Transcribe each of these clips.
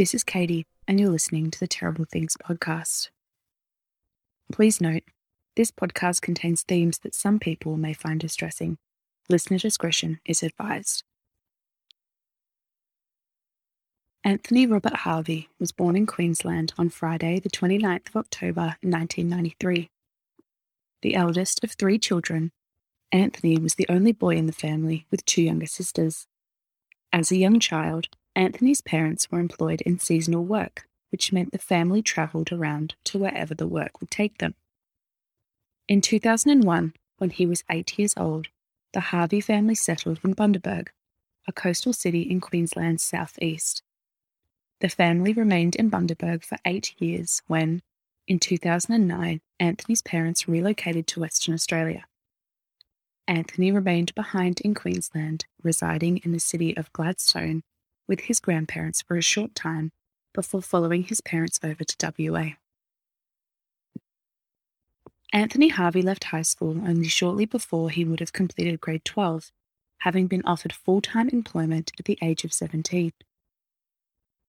This is Katie, and you're listening to the Terrible Things podcast. Please note, this podcast contains themes that some people may find distressing. Listener discretion is advised. Anthony Robert Harvey was born in Queensland on Friday, the 29th of October 1993. The eldest of three children, Anthony was the only boy in the family with two younger sisters. As a young child, Anthony's parents were employed in seasonal work, which meant the family travelled around to wherever the work would take them. In 2001, when he was eight years old, the Harvey family settled in Bundaberg, a coastal city in Queensland's southeast. The family remained in Bundaberg for eight years when, in 2009, Anthony's parents relocated to Western Australia. Anthony remained behind in Queensland, residing in the city of Gladstone with his grandparents for a short time before following his parents over to WA. Anthony Harvey left high school only shortly before he would have completed grade 12, having been offered full time employment at the age of 17.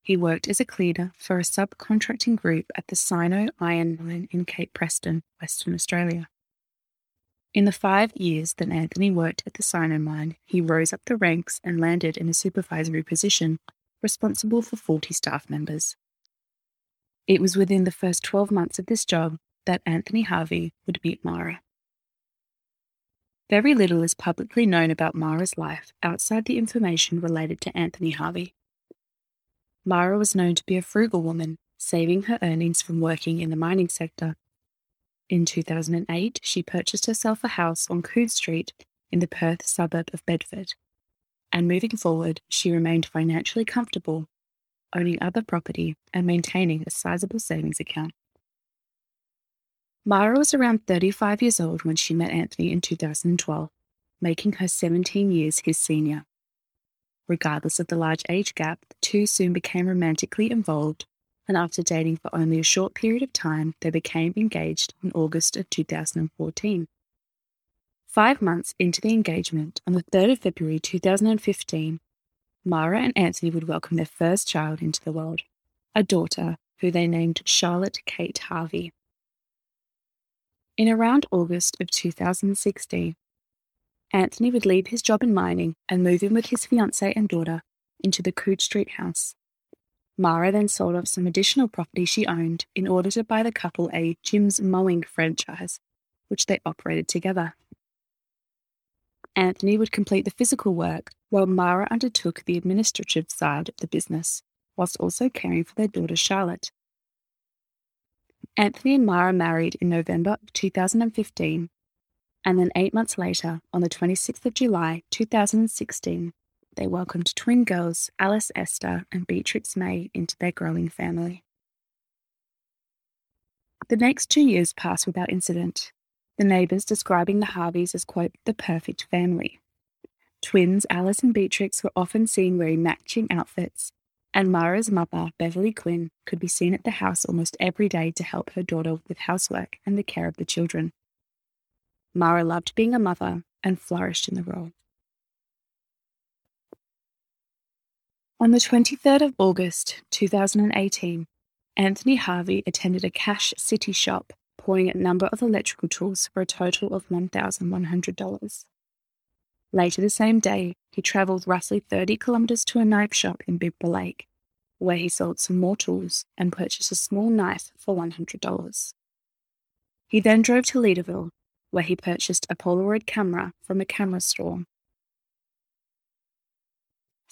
He worked as a cleaner for a subcontracting group at the Sino Iron Mine in Cape Preston, Western Australia. In the five years that Anthony worked at the Sino Mine, he rose up the ranks and landed in a supervisory position, responsible for 40 staff members. It was within the first 12 months of this job that Anthony Harvey would meet Mara. Very little is publicly known about Mara's life outside the information related to Anthony Harvey. Mara was known to be a frugal woman, saving her earnings from working in the mining sector. In 2008, she purchased herself a house on Coode Street in the Perth suburb of Bedford. And moving forward, she remained financially comfortable, owning other property and maintaining a sizable savings account. Mara was around 35 years old when she met Anthony in 2012, making her 17 years his senior. Regardless of the large age gap, the two soon became romantically involved, and after dating for only a short period of time, they became engaged in August of 2014. Five months into the engagement, on the 3rd of February 2015, Mara and Anthony would welcome their first child into the world, a daughter who they named Charlotte Kate Harvey. In around August of 2016, Anthony would leave his job in mining and move in with his fiancée and daughter into the Coode Street house. Mara then sold off some additional property she owned in order to buy the couple a Jim's Mowing franchise, which they operated together. Anthony would complete the physical work while Mara undertook the administrative side of the business, whilst also caring for their daughter Charlotte. Anthony and Mara married in November 2015, and then eight months later, on the 26th of July 2016, they welcomed twin girls Alice Esther and Beatrix May into their growing family. The next two years passed without incident, the neighbours describing the Harveys as, quote, the perfect family. Twins Alice and Beatrix were often seen wearing matching outfits and Mara's mother, Beverly Quinn, could be seen at the house almost every day to help her daughter with housework and the care of the children. Mara loved being a mother and flourished in the role. On the 23rd of August 2018, Anthony Harvey attended a Cash City shop, pouring a number of electrical tools for a total of $1,100. Later the same day, he travelled roughly 30 kilometres to a knife shop in Bibra Lake, where he sold some more tools and purchased a small knife for $100. He then drove to Leederville, where he purchased a Polaroid camera from a camera store.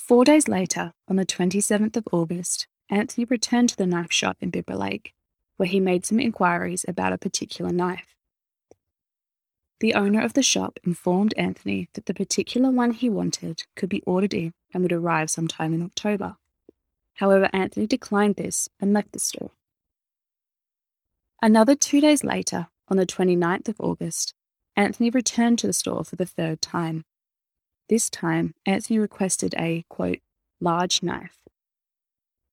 Four days later, on the 27th of August, Anthony returned to the knife shop in Bibra Lake, where he made some inquiries about a particular knife. The owner of the shop informed Anthony that the particular one he wanted could be ordered in and would arrive sometime in October. However, Anthony declined this and left the store. Another two days later, on the 29th of August, Anthony returned to the store for the third time. This time, Anthony requested a, quote, large knife.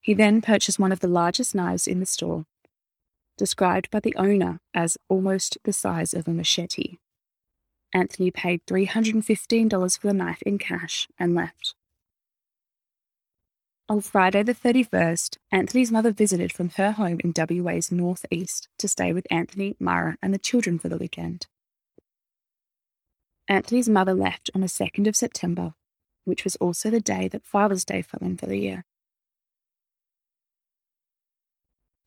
He then purchased one of the largest knives in the store, described by the owner as almost the size of a machete. Anthony paid $315 for the knife in cash and left. On Friday the 31st, Anthony's mother visited from her home in WA's northeast to stay with Anthony, Mara, and the children for the weekend. Anthony's mother left on the 2nd of September, which was also the day that Father's Day fell in for the year.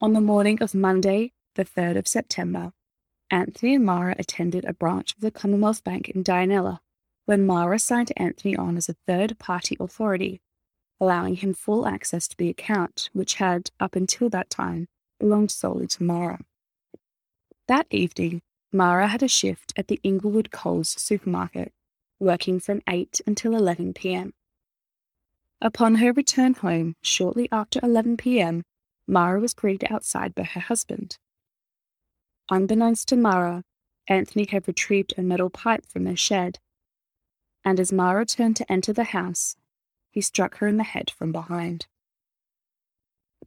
On the morning of Monday, the 3rd of September, Anthony and Mara attended a branch of the Commonwealth Bank in Dianella, when Mara signed Anthony on as a third party authority allowing him full access to the account, which had, up until that time, belonged solely to Mara. That evening, Mara had a shift at the Inglewood Coles supermarket, working from 8 until 11 pm. Upon her return home, shortly after 11 pm, Mara was greeted outside by her husband. Unbeknownst to Mara, Anthony had retrieved a metal pipe from their shed, and as Mara turned to enter the house, he struck her in the head from behind.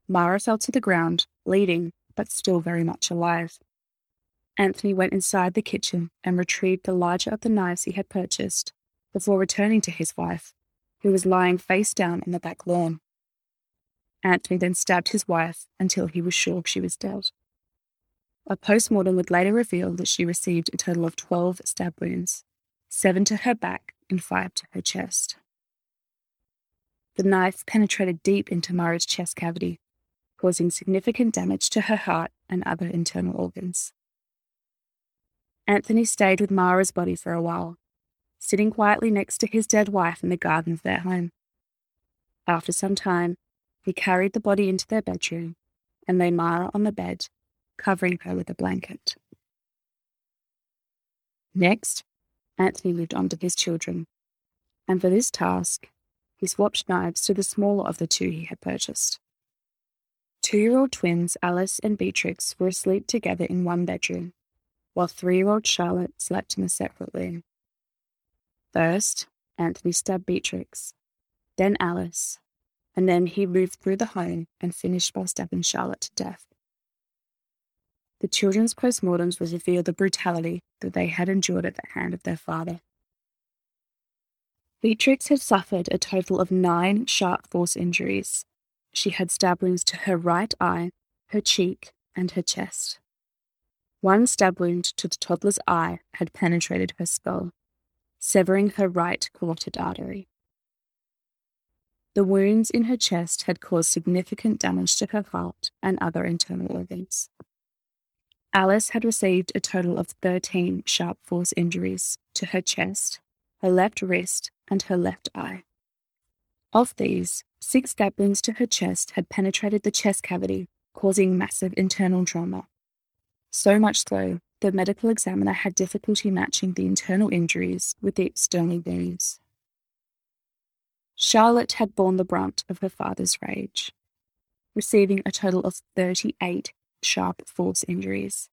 Mara fell to the ground, bleeding, but still very much alive. Anthony went inside the kitchen and retrieved the larger of the knives he had purchased before returning to his wife, who was lying face down in the back lawn. Anthony then stabbed his wife until he was sure she was dead. A postmortem would later reveal that she received a total of 12 stab wounds, seven to her back and five to her chest. The knife penetrated deep into Mara's chest cavity, causing significant damage to her heart and other internal organs. Anthony stayed with Mara's body for a while, sitting quietly next to his dead wife in the garden of their home. After some time, he carried the body into their bedroom and laid Mara on the bed, covering her with a blanket. Next, Anthony moved on to his children, and for this task, he swapped knives to the smaller of the two he had purchased. Two year old twins Alice and Beatrix were asleep together in one bedroom, while three year old Charlotte slept in a separate room. First, Anthony stabbed Beatrix, then Alice, and then he moved through the home and finished by stabbing Charlotte to death. The children's postmortems revealed the brutality that they had endured at the hand of their father. Beatrix had suffered a total of nine sharp force injuries. She had stab wounds to her right eye, her cheek, and her chest. One stab wound to the toddler's eye had penetrated her skull, severing her right carotid artery. The wounds in her chest had caused significant damage to her heart and other internal organs. Alice had received a total of 13 sharp force injuries to her chest, her left wrist, and her left eye. Of these, six stab wounds to her chest had penetrated the chest cavity, causing massive internal trauma. So much so, the medical examiner had difficulty matching the internal injuries with the external wounds. Charlotte had borne the brunt of her father's rage, receiving a total of 38 sharp force injuries.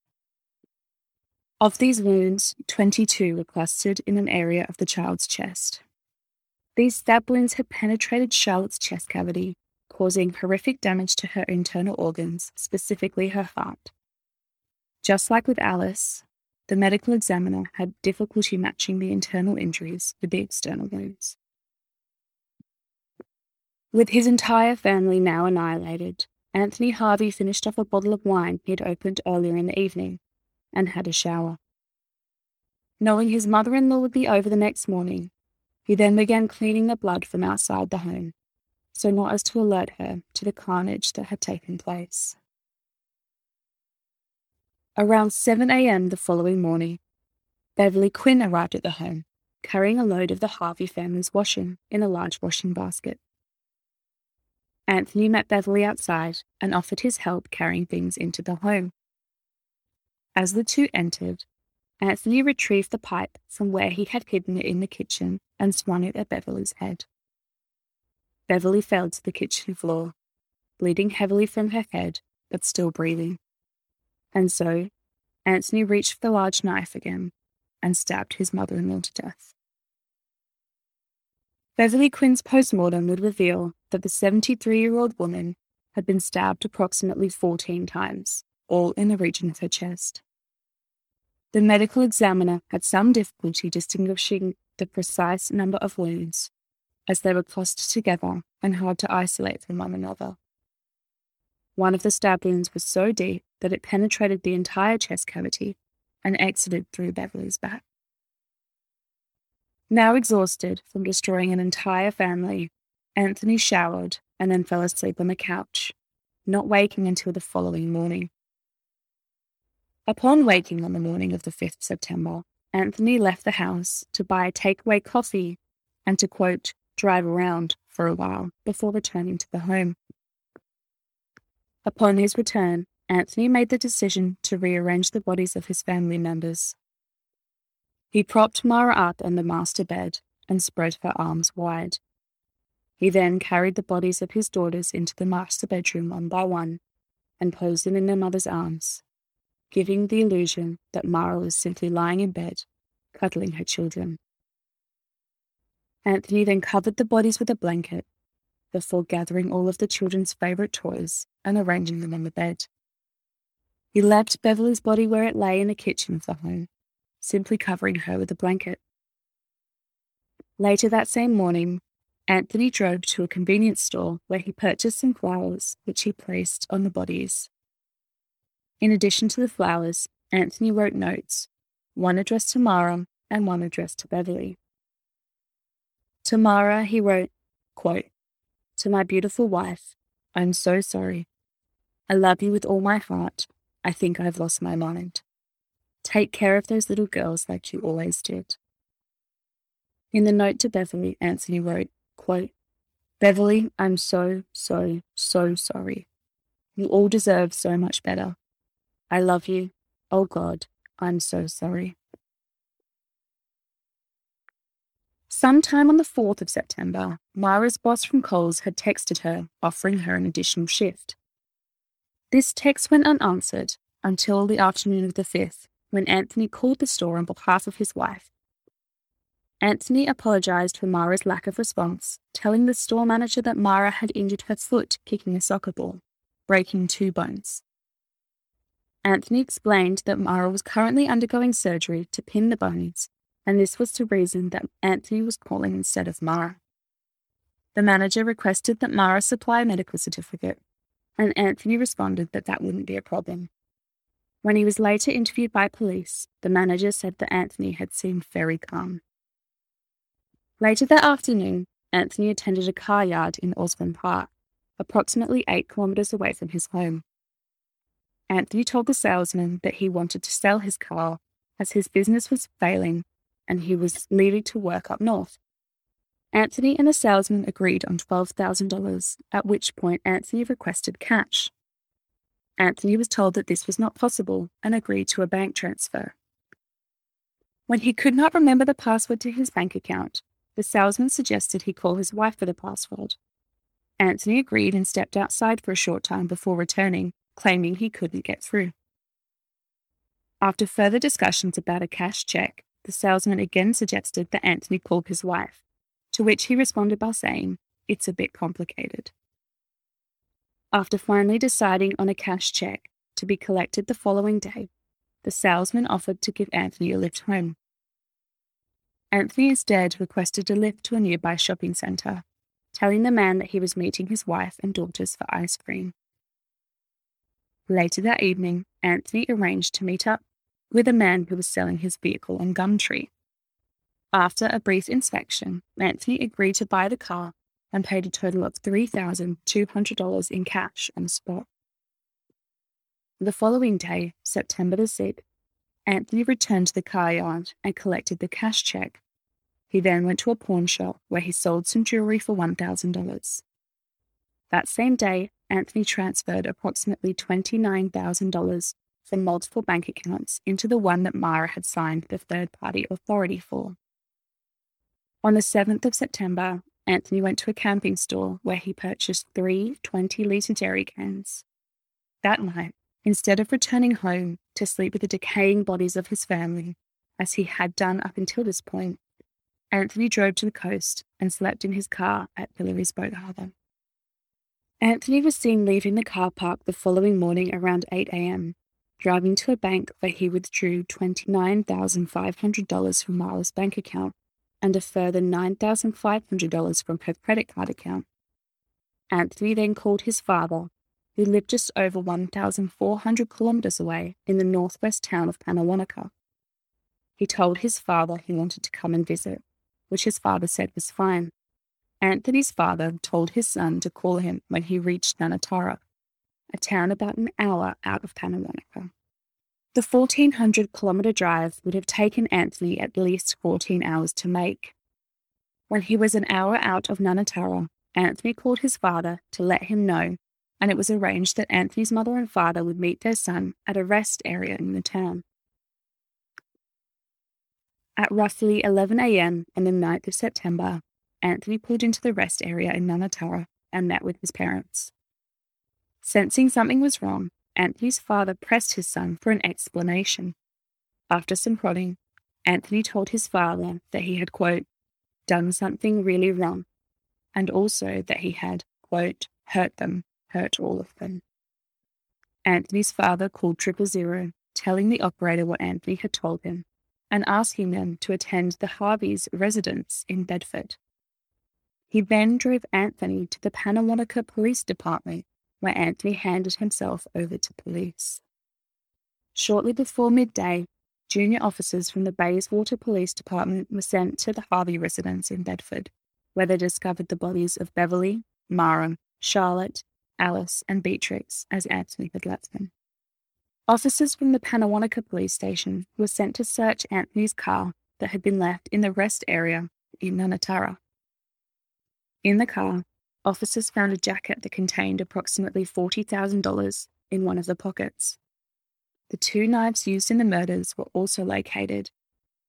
Of these wounds, 22 were clustered in an area of the child's chest. These stab wounds had penetrated Charlotte's chest cavity, causing horrific damage to her internal organs, specifically her heart. Just like with Alice, the medical examiner had difficulty matching the internal injuries with the external wounds. With his entire family now annihilated, Anthony Harvey finished off a bottle of wine he had opened earlier in the evening and had a shower. Knowing his mother in law would be over the next morning, he then began cleaning the blood from outside the home, so not as to alert her to the carnage that had taken place. Around 7 a.m. the following morning, Beverly Quinn arrived at the home, carrying a load of the Harvey family's washing in a large washing basket. Anthony met Beverly outside and offered his help carrying things into the home. As the two entered, Anthony retrieved the pipe from where he had hidden it in the kitchen and swung it at Beverly's head. Beverly fell to the kitchen floor, bleeding heavily from her head, but still breathing. And so, Anthony reached for the large knife again and stabbed his mother in law to death. Beverly Quinn's postmortem would reveal that the 73 year old woman had been stabbed approximately 14 times, all in the region of her chest. The medical examiner had some difficulty distinguishing the precise number of wounds, as they were clustered together and hard to isolate from one another. One of the stab wounds was so deep that it penetrated the entire chest cavity and exited through Beverly's back. Now exhausted from destroying an entire family, Anthony showered and then fell asleep on the couch, not waking until the following morning. Upon waking on the morning of the 5th September, Anthony left the house to buy a takeaway coffee and to quote, drive around for a while before returning to the home. Upon his return, Anthony made the decision to rearrange the bodies of his family members. He propped Mara up on the master bed and spread her arms wide. He then carried the bodies of his daughters into the master bedroom one by one and posed them in their mother's arms, giving the illusion that Mara was simply lying in bed, cuddling her children. Anthony then covered the bodies with a blanket before gathering all of the children's favourite toys and arranging them on the bed. He left Beverly's body where it lay in the kitchen of the home, simply covering her with a blanket. Later that same morning, Anthony drove to a convenience store where he purchased some flowers, which he placed on the bodies. In addition to the flowers, Anthony wrote notes, one addressed to Mara and one addressed to Beverly. To Mara, he wrote, quote, To my beautiful wife, I'm so sorry. I love you with all my heart I think I've lost my mind. Take care of those little girls like you always did. In the note to Beverly, Anthony wrote, quote, Beverly, I'm so, so, so sorry. You all deserve so much better. I love you. Oh God, I'm so sorry. Sometime on the 4th of September, Mara's boss from Coles had texted her, offering her an additional shift. This text went unanswered until the afternoon of the 5th, when Anthony called the store on behalf of his wife. Anthony apologized for Mara's lack of response, telling the store manager that Mara had injured her foot kicking a soccer ball, breaking two bones. Anthony explained that Mara was currently undergoing surgery to pin the bones, and this was the reason that Anthony was calling instead of Mara. The manager requested that Mara supply a medical certificate, and Anthony responded that that wouldn't be a problem. When he was later interviewed by police, the manager said that Anthony had seemed very calm. Later that afternoon, Anthony attended a car yard in Osborne Park, approximately eight kilometres away from his home. Anthony told the salesman that he wanted to sell his car as his business was failing and he was leaving to work up north. Anthony and the salesman agreed on $12,000, at which point Anthony requested cash. Anthony was told that this was not possible and agreed to a bank transfer. When he could not remember the password to his bank account, the salesman suggested he call his wife for the password. Anthony agreed and stepped outside for a short time before returning, claiming he couldn't get through. After further discussions about a cash check, the salesman again suggested that Anthony call his wife to which he responded by saying, It's a bit complicated. After finally deciding on a cash check to be collected the following day, the salesman offered to give Anthony a lift home. Anthony instead requested a lift to a nearby shopping centre, telling the man that he was meeting his wife and daughters for ice cream. Later that evening, Anthony arranged to meet up with a man who was selling his vehicle on Gumtree. After a brief inspection, Anthony agreed to buy the car and paid a total of $3,200 in cash on the spot. The following day, September the 6th, Anthony returned to the car yard and collected the cash check. He then went to a pawn shop where he sold some jewelry for $1,000. That same day, Anthony transferred approximately $29,000 from multiple bank accounts into the one that Mara had signed the third party authority for. On the 7th of September, Anthony went to a camping store where he purchased three 20 litre jerry cans. That night, instead of returning home to sleep with the decaying bodies of his family, as he had done up until this point, Anthony drove to the coast and slept in his car at Hillarys Boat Harbour. Anthony was seen leaving the car park the following morning around 8 a.m., driving to a bank where he withdrew $29,500 from Mara's bank account and a further $9,500 from her credit card account. Anthony then called his father, who lived just over 1,400 kilometres away in the northwest town of Pannawonica. He told his father he wanted to come and visit, which his father said was fine. Anthony's father told his son to call him when he reached Nanutarra, a town about an hour out of Pannawonica. The 1400 kilometre drive would have taken Anthony at least 14 hours to make. When he was an hour out of Nanutarra, Anthony called his father to let him know, and it was arranged that Anthony's mother and father would meet their son at a rest area in the town. At roughly 11 a.m. on the 9th of September, Anthony pulled into the rest area in Nanutarra and met with his parents. Sensing something was wrong, Anthony's father pressed his son for an explanation. After some prodding, Anthony told his father that he had, quote, done something really wrong, and also that he had, quote, hurt them, hurt all of them. Anthony's father called triple zero, telling the operator what Anthony had told him, and asking them to attend the Harveys' residence in Bedford. He then drove Anthony to the Pannawonica Police Department where Anthony handed himself over to police. Shortly before midday, junior officers from the Bayswater Police Department were sent to the Harvey residence in Bedford, where they discovered the bodies of Beverly, Mara, Charlotte, Alice, and Beatrix as Anthony had left them. Officers from the Pannawonica police station were sent to search Anthony's car that had been left in the rest area in Nanutarra. In the car, officers found a jacket that contained approximately $40,000 in one of the pockets. The two knives used in the murders were also located,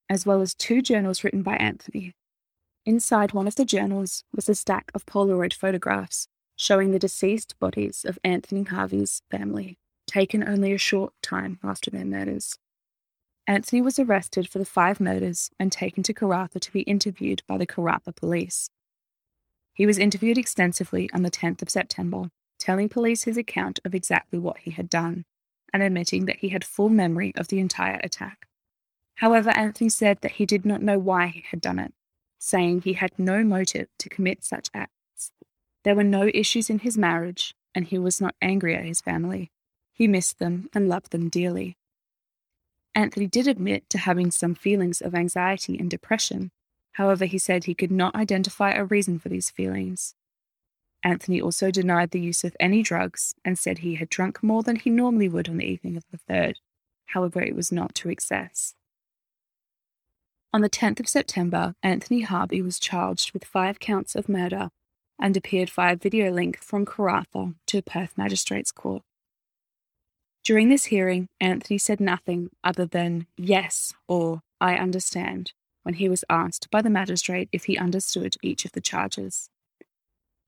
as well as two journals written by Anthony. Inside one of the journals was a stack of Polaroid photographs showing the deceased bodies of Anthony Harvey's family, taken only a short time after their murders. Anthony was arrested for the five murders and taken to Karratha to be interviewed by the Karratha police. He was interviewed extensively on the 10th of September, telling police his account of exactly what he had done and admitting that he had full memory of the entire attack. However, Anthony said that he did not know why he had done it, saying he had no motive to commit such acts. There were no issues in his marriage, and he was not angry at his family. He missed them and loved them dearly. Anthony did admit to having some feelings of anxiety and depression, However, he said he could not identify a reason for these feelings. Anthony also denied the use of any drugs and said he had drunk more than he normally would on the evening of the 3rd. However, it was not to excess. On the 10th of September, Anthony Harvey was charged with five counts of murder and appeared via video link from Karratha to Perth Magistrates Court. During this hearing, Anthony said nothing other than yes or I understand when he was asked by the magistrate if he understood each of the charges.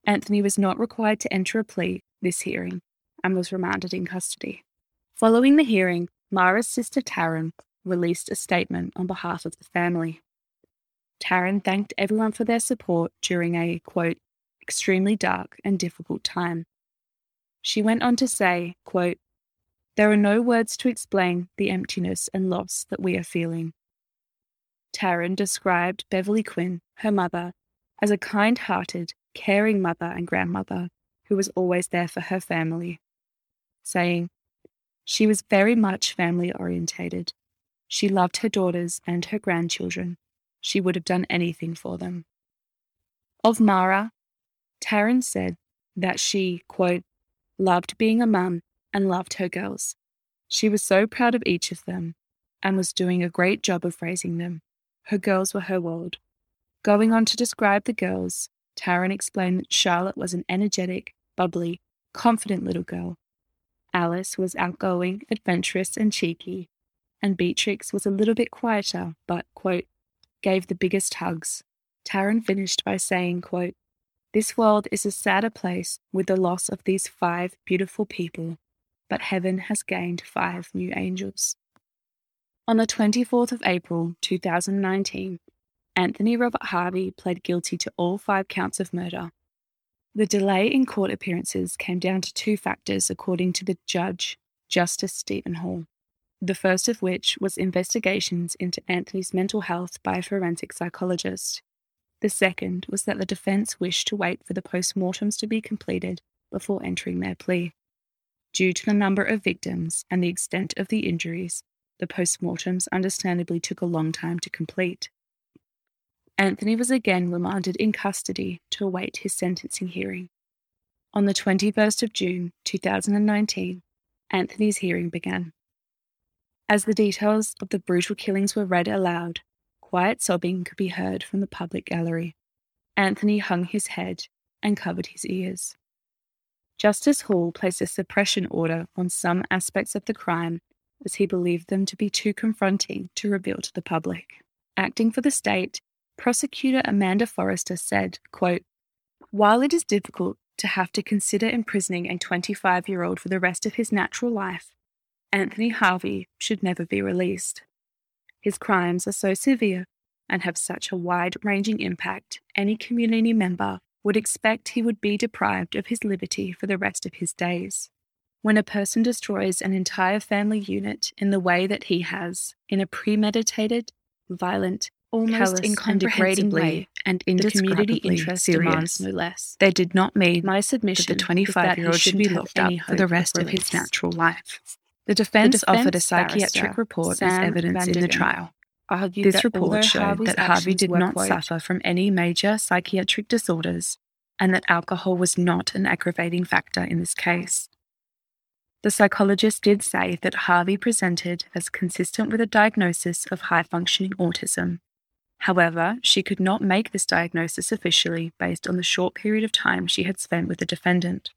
Anthony was not required to enter a plea this hearing and was remanded in custody. Following the hearing, Mara's sister Taryn released a statement on behalf of the family. Taryn thanked everyone for their support during a, quote, extremely dark and difficult time. She went on to say, quote, There are no words to explain the emptiness and loss that we are feeling. Taryn described Beverly Quinn, her mother, as a kind hearted, caring mother and grandmother who was always there for her family, saying, She was very much family orientated. She loved her daughters and her grandchildren. She would have done anything for them. Of Mara, Taryn said that she, quote, loved being a mum and loved her girls. She was so proud of each of them and was doing a great job of raising them. Her girls were her world. Going on to describe the girls, Taryn explained that Charlotte was an energetic, bubbly, confident little girl. Alice was outgoing, adventurous, and cheeky, and Beatrix was a little bit quieter, but, quote, gave the biggest hugs. Taryn finished by saying, quote, This world is a sadder place with the loss of these five beautiful people, but heaven has gained five new angels. On the 24th of April 2019, Anthony Robert Harvey pled guilty to all five counts of murder. The delay in court appearances came down to two factors, according to the judge, Justice Stephen Hall. the first of which was investigations into Anthony's mental health by a forensic psychologist. The second was that the defence wished to wait for the post mortems to be completed before entering their plea. Due to the number of victims and the extent of the injuries, the post mortems understandably took a long time to complete. Anthony was again remanded in custody to await his sentencing hearing. On the 21st of June 2019, Anthony's hearing began. As the details of the brutal killings were read aloud, quiet sobbing could be heard from the public gallery. Anthony hung his head and covered his ears. Justice Hall placed a suppression order on some aspects of the crime as he believed them to be too confronting to reveal to the public. Acting for the state, prosecutor Amanda Forrester said, quote, While it is difficult to have to consider imprisoning a 25 year old for the rest of his natural life, Anthony Harvey should never be released. His crimes are so severe and have such a wide ranging impact, any community member would expect he would be deprived of his liberty for the rest of his days. When a person destroys an entire family unit in the way that he has, in a premeditated, violent, almost incomprehensibly and indescribably interest serious. demands no less. They did not mean my submission that the 25 year old should be locked up for the rest of, of his natural life. The defense, the defense offered a psychiatric report Sam as evidence in the trial. This report showed Harvey's that Harvey did not quote, suffer from any major psychiatric disorders and that alcohol was not an aggravating factor in this case. The psychologist did say that Harvey presented as consistent with a diagnosis of high functioning autism. However, she could not make this diagnosis officially based on the short period of time she had spent with the defendant.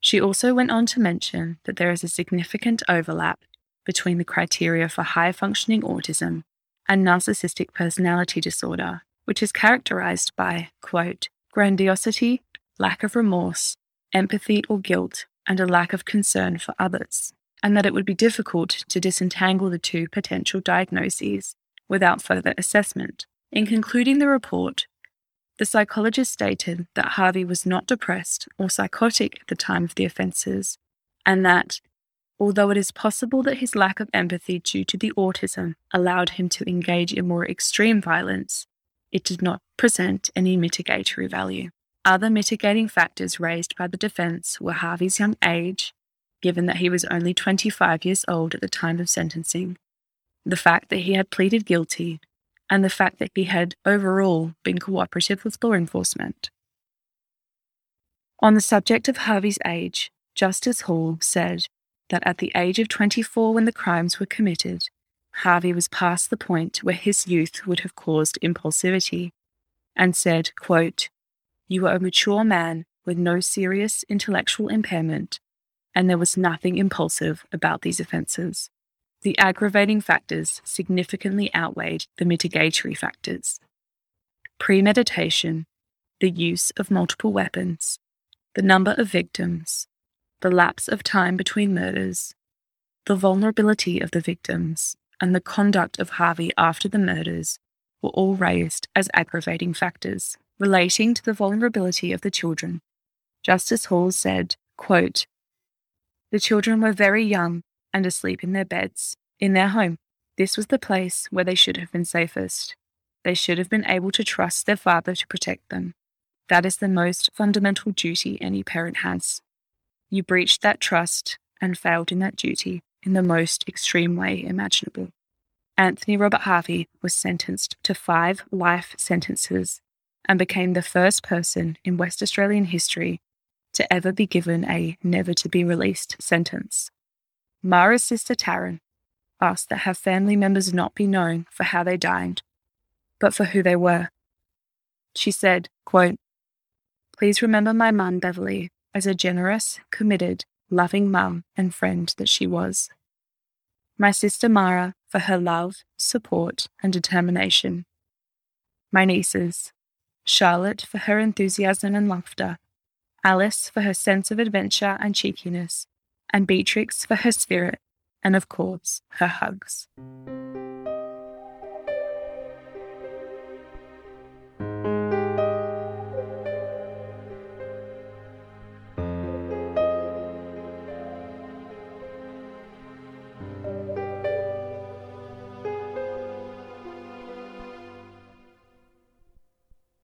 She also went on to mention that there is a significant overlap between the criteria for high functioning autism and narcissistic personality disorder, which is characterized by, quote, grandiosity, lack of remorse, empathy or guilt, and a lack of concern for others, and that it would be difficult to disentangle the two potential diagnoses without further assessment. In concluding the report, the psychologist stated that Harvey was not depressed or psychotic at the time of the offences, and that, although it is possible that his lack of empathy due to the autism allowed him to engage in more extreme violence, it did not present any mitigatory value. Other mitigating factors raised by the defence were Harvey's young age, given that he was only 25 years old at the time of sentencing, the fact that he had pleaded guilty, and the fact that he had overall been cooperative with law enforcement. On the subject of Harvey's age, Justice Hall said that at the age of 24 when the crimes were committed, Harvey was past the point where his youth would have caused impulsivity, and said, quote, You were a mature man with no serious intellectual impairment, and there was nothing impulsive about these offences. The aggravating factors significantly outweighed the mitigatory factors. Premeditation, the use of multiple weapons, the number of victims, the lapse of time between murders, the vulnerability of the victims, and the conduct of Harvey after the murders were all raised as aggravating factors relating to the vulnerability of the children. Justice Hall said, quote, The children were very young and asleep in their beds, in their home. This was the place where they should have been safest. They should have been able to trust their father to protect them. That is the most fundamental duty any parent has. You breached that trust and failed in that duty in the most extreme way imaginable. Anthony Robert Harvey was sentenced to five life sentences and became the first person in West Australian history to ever be given a never to be released sentence. Mara's sister Taryn asked that her family members not be known for how they died, but for who they were. She said, quote, Please remember my mum, Beverly, as a generous, committed, loving mum and friend that she was. My sister Mara for her love, support, and determination. My nieces, Charlotte for her enthusiasm and laughter, Alice for her sense of adventure and cheekiness, and Beatrix for her spirit, and of course, her hugs.